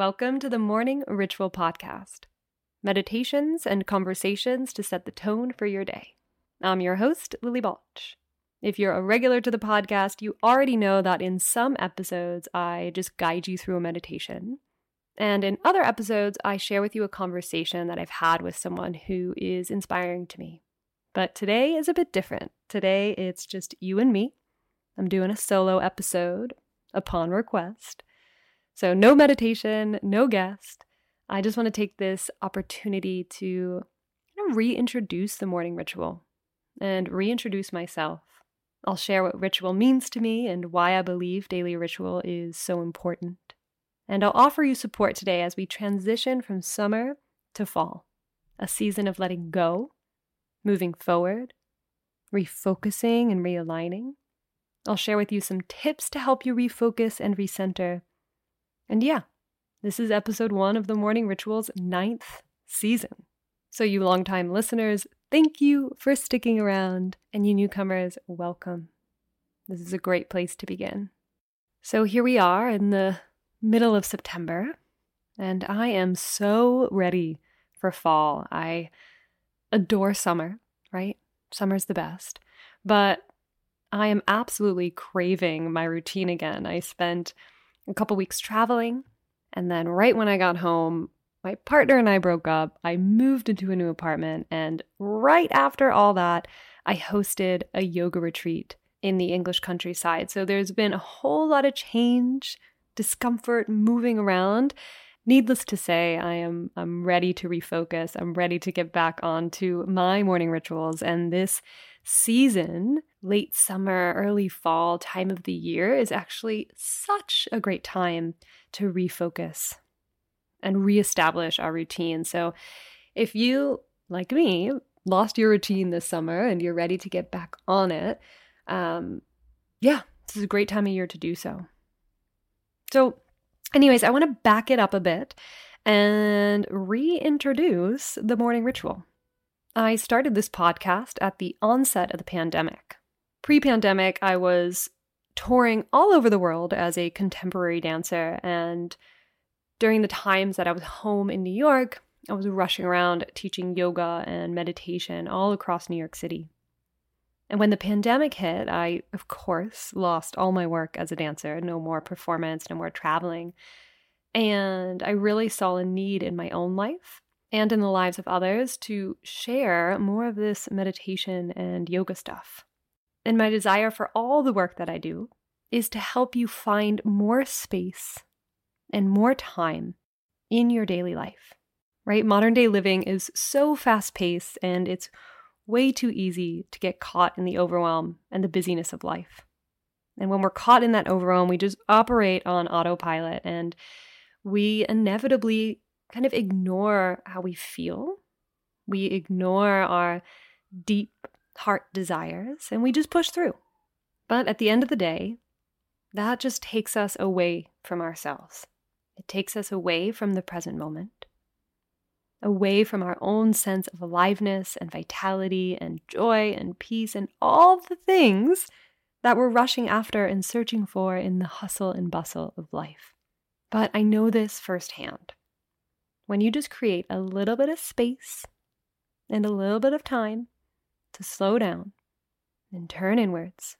Welcome to the Morning Ritual Podcast meditations and conversations to set the tone for your day. I'm your host, Lilly Balch. If you're a regular to the podcast, you already know that in some episodes, I just guide you through a meditation. And in other episodes, I share with you a conversation that I've had with someone who is inspiring to me. But today is a bit different. Today, it's just you and me. I'm doing a solo episode upon request. So, no meditation, no guest. I just want to take this opportunity to kind of reintroduce the morning ritual and reintroduce myself. I'll share what ritual means to me and why I believe daily ritual is so important. And I'll offer you support today as we transition from summer to fall, a season of letting go, moving forward, refocusing and realigning. I'll share with you some tips to help you refocus and recenter and yeah, this is episode one of the Morning Ritual's ninth season. So, you longtime listeners, thank you for sticking around, and you newcomers, welcome. This is a great place to begin. So, here we are in the middle of September, and I am so ready for fall. I adore summer, right? Summer's the best. But I am absolutely craving my routine again. I spent a couple weeks traveling. And then, right when I got home, my partner and I broke up. I moved into a new apartment. And right after all that, I hosted a yoga retreat in the English countryside. So there's been a whole lot of change, discomfort, moving around. Needless to say, I am I'm ready to refocus. I'm ready to get back onto my morning rituals and this season, late summer, early fall time of the year, is actually such a great time to refocus and reestablish our routine. So, if you, like me, lost your routine this summer and you're ready to get back on it, um, yeah, this is a great time of year to do so. So, anyways, I want to back it up a bit and reintroduce the morning ritual. I started this podcast at the onset of the pandemic. Pre pandemic, I was touring all over the world as a contemporary dancer, and during the times that I was home in New York, I was rushing around teaching yoga and meditation all across New York City. And when the pandemic hit, I, of course, lost all my work as a dancer no more performance, no more traveling. And I really saw a need in my own life and in the lives of others to share more of this meditation and yoga stuff. And my desire for all the work that I do is to help you find more space and more time in your daily life. Right? Modern day living is so fast paced and it's way too easy to get caught in the overwhelm and the busyness of life. And when we're caught in that overwhelm, we just operate on autopilot and we inevitably kind of ignore how we feel. We ignore our deep heart desires and we just push through. But at the end of the day, that just takes us away from ourselves. It takes us away from the present moment, away from our own sense of aliveness and vitality and joy and peace and all the things that we're rushing after and searching for in the hustle and bustle of life. But I know this firsthand when you just create a little bit of space and a little bit of time to slow down and turn inwards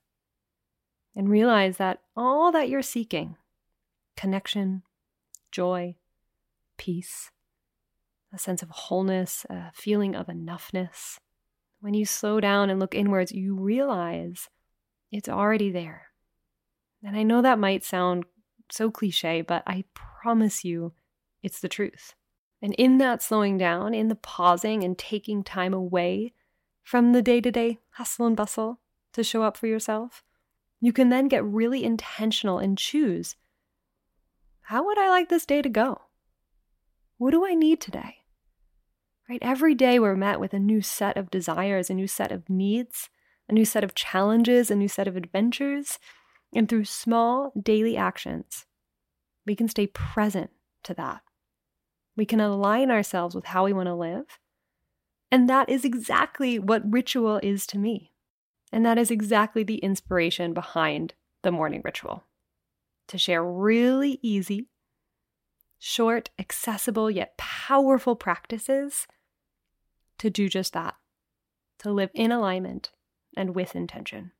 and realize that all that you're seeking connection, joy, peace a sense of wholeness, a feeling of enoughness. When you slow down and look inwards, you realize it's already there. And I know that might sound so cliche, but I promise you it's the truth. And in that slowing down, in the pausing and taking time away from the day to day hustle and bustle to show up for yourself, you can then get really intentional and choose how would I like this day to go? What do I need today? Right? Every day we're met with a new set of desires, a new set of needs, a new set of challenges, a new set of adventures. And through small daily actions, we can stay present to that. We can align ourselves with how we want to live. And that is exactly what ritual is to me. And that is exactly the inspiration behind the morning ritual to share really easy, short, accessible, yet powerful practices to do just that, to live in alignment and with intention.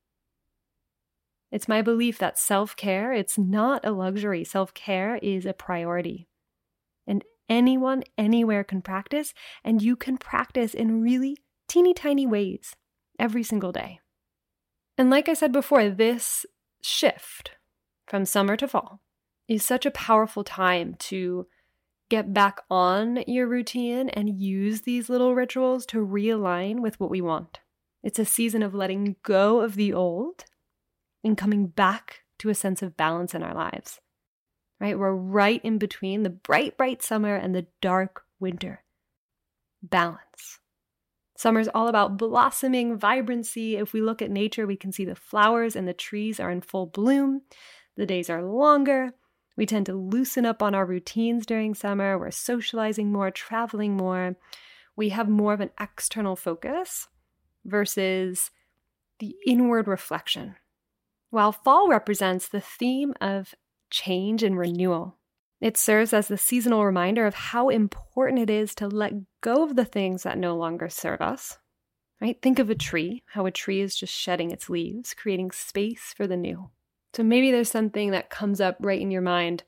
It's my belief that self-care, it's not a luxury. Self-care is a priority. And anyone anywhere can practice and you can practice in really teeny tiny ways every single day. And like I said before, this shift from summer to fall is such a powerful time to get back on your routine and use these little rituals to realign with what we want. It's a season of letting go of the old and coming back to a sense of balance in our lives. Right? We're right in between the bright, bright summer and the dark winter. Balance. Summer's all about blossoming, vibrancy. If we look at nature, we can see the flowers and the trees are in full bloom. The days are longer. We tend to loosen up on our routines during summer. We're socializing more, traveling more. We have more of an external focus versus the inward reflection while fall represents the theme of change and renewal. It serves as the seasonal reminder of how important it is to let go of the things that no longer serve us. Right? Think of a tree, how a tree is just shedding its leaves, creating space for the new. So maybe there's something that comes up right in your mind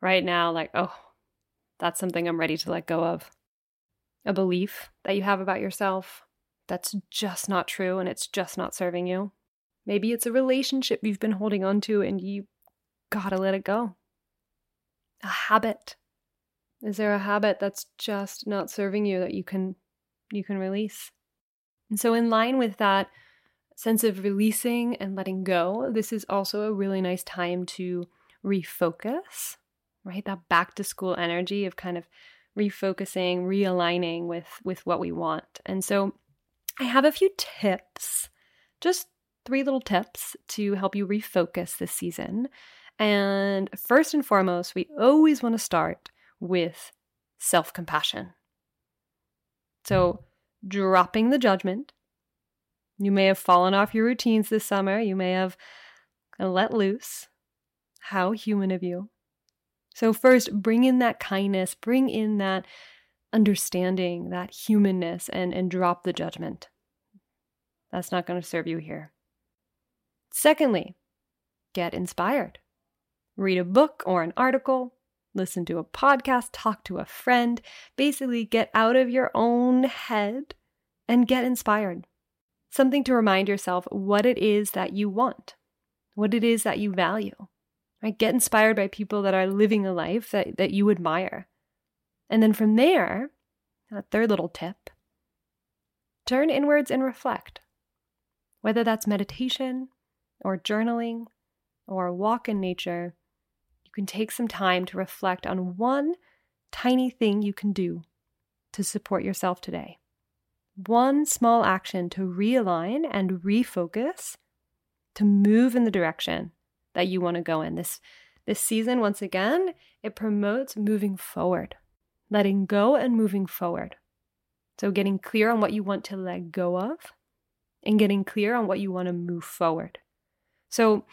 right now, like, oh, that's something I'm ready to let go of. A belief that you have about yourself that's just not true and it's just not serving you. Maybe it's a relationship you've been holding on to and you gotta let it go. A habit. Is there a habit that's just not serving you that you can you can release? And so in line with that sense of releasing and letting go, this is also a really nice time to refocus, right? That back to school energy of kind of refocusing, realigning with with what we want. And so I have a few tips just three little tips to help you refocus this season. And first and foremost, we always want to start with self compassion. So, hmm. dropping the judgment. You may have fallen off your routines this summer. You may have let loose. How human of you. So, first, bring in that kindness, bring in that understanding, that humanness, and, and drop the judgment. That's not going to serve you here. Secondly, get inspired. Read a book or an article, listen to a podcast, talk to a friend, basically get out of your own head and get inspired. Something to remind yourself what it is that you want, what it is that you value. Right? Get inspired by people that are living a life that, that you admire. And then from there, a third little tip turn inwards and reflect. Whether that's meditation, or journaling or a walk in nature, can take some time to reflect on one tiny thing you can do to support yourself today. One small action to realign and refocus to move in the direction that you want to go in. This this season once again, it promotes moving forward, letting go and moving forward. So getting clear on what you want to let go of and getting clear on what you want to move forward. So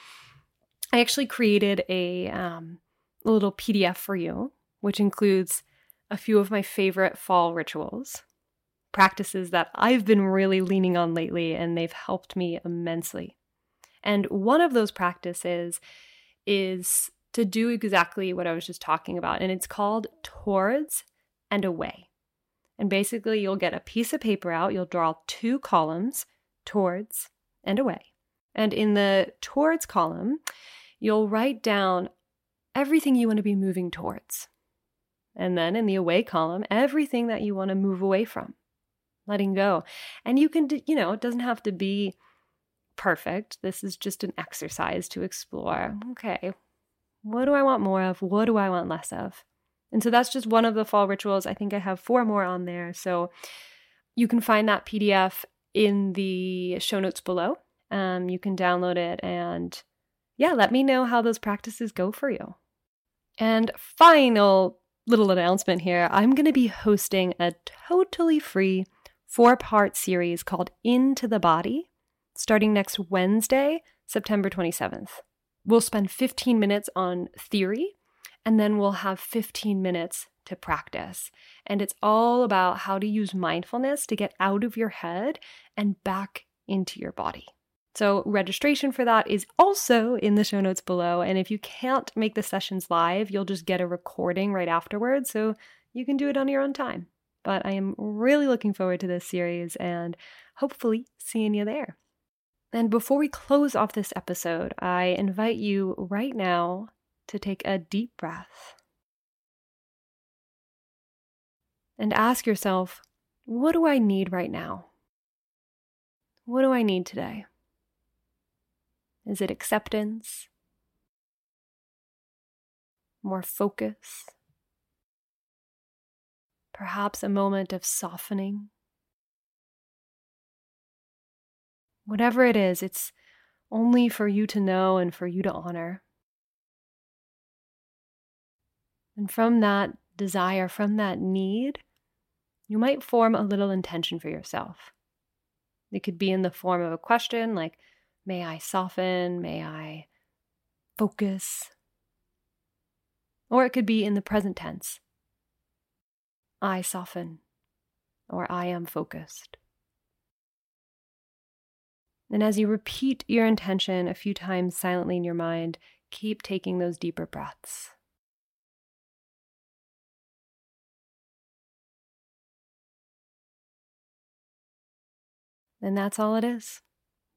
I actually created a, um, a little PDF for you, which includes a few of my favorite fall rituals, practices that I've been really leaning on lately, and they've helped me immensely. And one of those practices is to do exactly what I was just talking about, and it's called Towards and Away. And basically, you'll get a piece of paper out, you'll draw two columns towards and away. And in the towards column, you'll write down everything you want to be moving towards. And then in the away column, everything that you want to move away from, letting go. And you can, you know, it doesn't have to be perfect. This is just an exercise to explore. Okay, what do I want more of? What do I want less of? And so that's just one of the fall rituals. I think I have four more on there. So you can find that PDF in the show notes below. Um, you can download it and yeah, let me know how those practices go for you. And final little announcement here I'm going to be hosting a totally free four part series called Into the Body starting next Wednesday, September 27th. We'll spend 15 minutes on theory and then we'll have 15 minutes to practice. And it's all about how to use mindfulness to get out of your head and back into your body. So, registration for that is also in the show notes below. And if you can't make the sessions live, you'll just get a recording right afterwards. So, you can do it on your own time. But I am really looking forward to this series and hopefully seeing you there. And before we close off this episode, I invite you right now to take a deep breath and ask yourself, what do I need right now? What do I need today? Is it acceptance? More focus? Perhaps a moment of softening? Whatever it is, it's only for you to know and for you to honor. And from that desire, from that need, you might form a little intention for yourself. It could be in the form of a question like, May I soften? May I focus? Or it could be in the present tense I soften, or I am focused. And as you repeat your intention a few times silently in your mind, keep taking those deeper breaths. And that's all it is.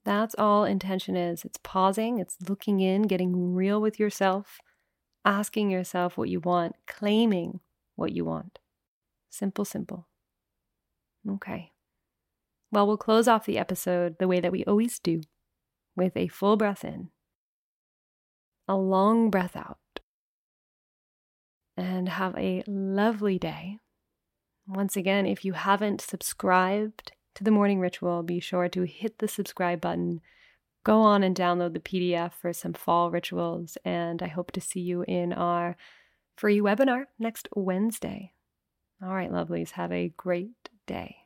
That's all intention is. It's pausing, it's looking in, getting real with yourself, asking yourself what you want, claiming what you want. Simple, simple. Okay. Well, we'll close off the episode the way that we always do with a full breath in, a long breath out, and have a lovely day. Once again, if you haven't subscribed to the morning ritual, be sure to hit the subscribe button. Go on and download the PDF for some fall rituals, and I hope to see you in our free webinar next Wednesday. All right, lovelies, have a great day.